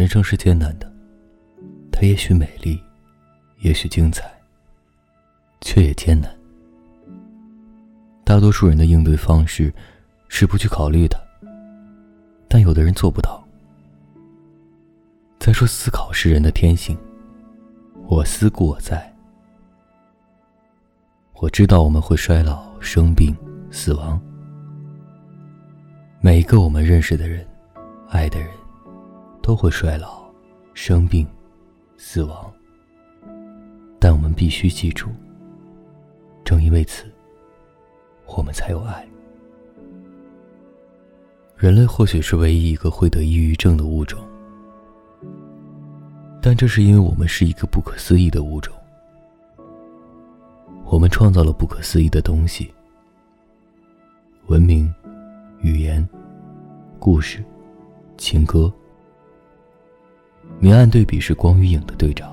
人生是艰难的，它也许美丽，也许精彩，却也艰难。大多数人的应对方式是不去考虑它，但有的人做不到。再说，思考是人的天性。我思故我在。我知道我们会衰老、生病、死亡。每一个我们认识的人、爱的人，都会衰老、生病、死亡。但我们必须记住，正因为此。我们才有爱。人类或许是唯一一个会得抑郁症的物种，但这是因为我们是一个不可思议的物种。我们创造了不可思议的东西：文明、语言、故事、情歌。明暗对比是光与影的对照。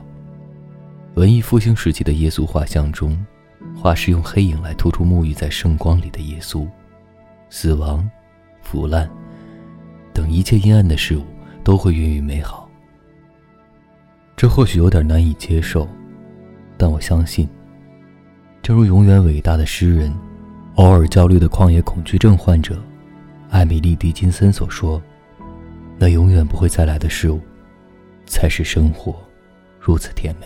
文艺复兴时期的耶稣画像中。画师用黑影来突出沐浴在圣光里的耶稣，死亡、腐烂等一切阴暗的事物都会孕育美好。这或许有点难以接受，但我相信，正如永远伟大的诗人、偶尔焦虑的旷野恐惧症患者艾米丽·狄金森所说：“那永远不会再来的事物，才是生活如此甜美。”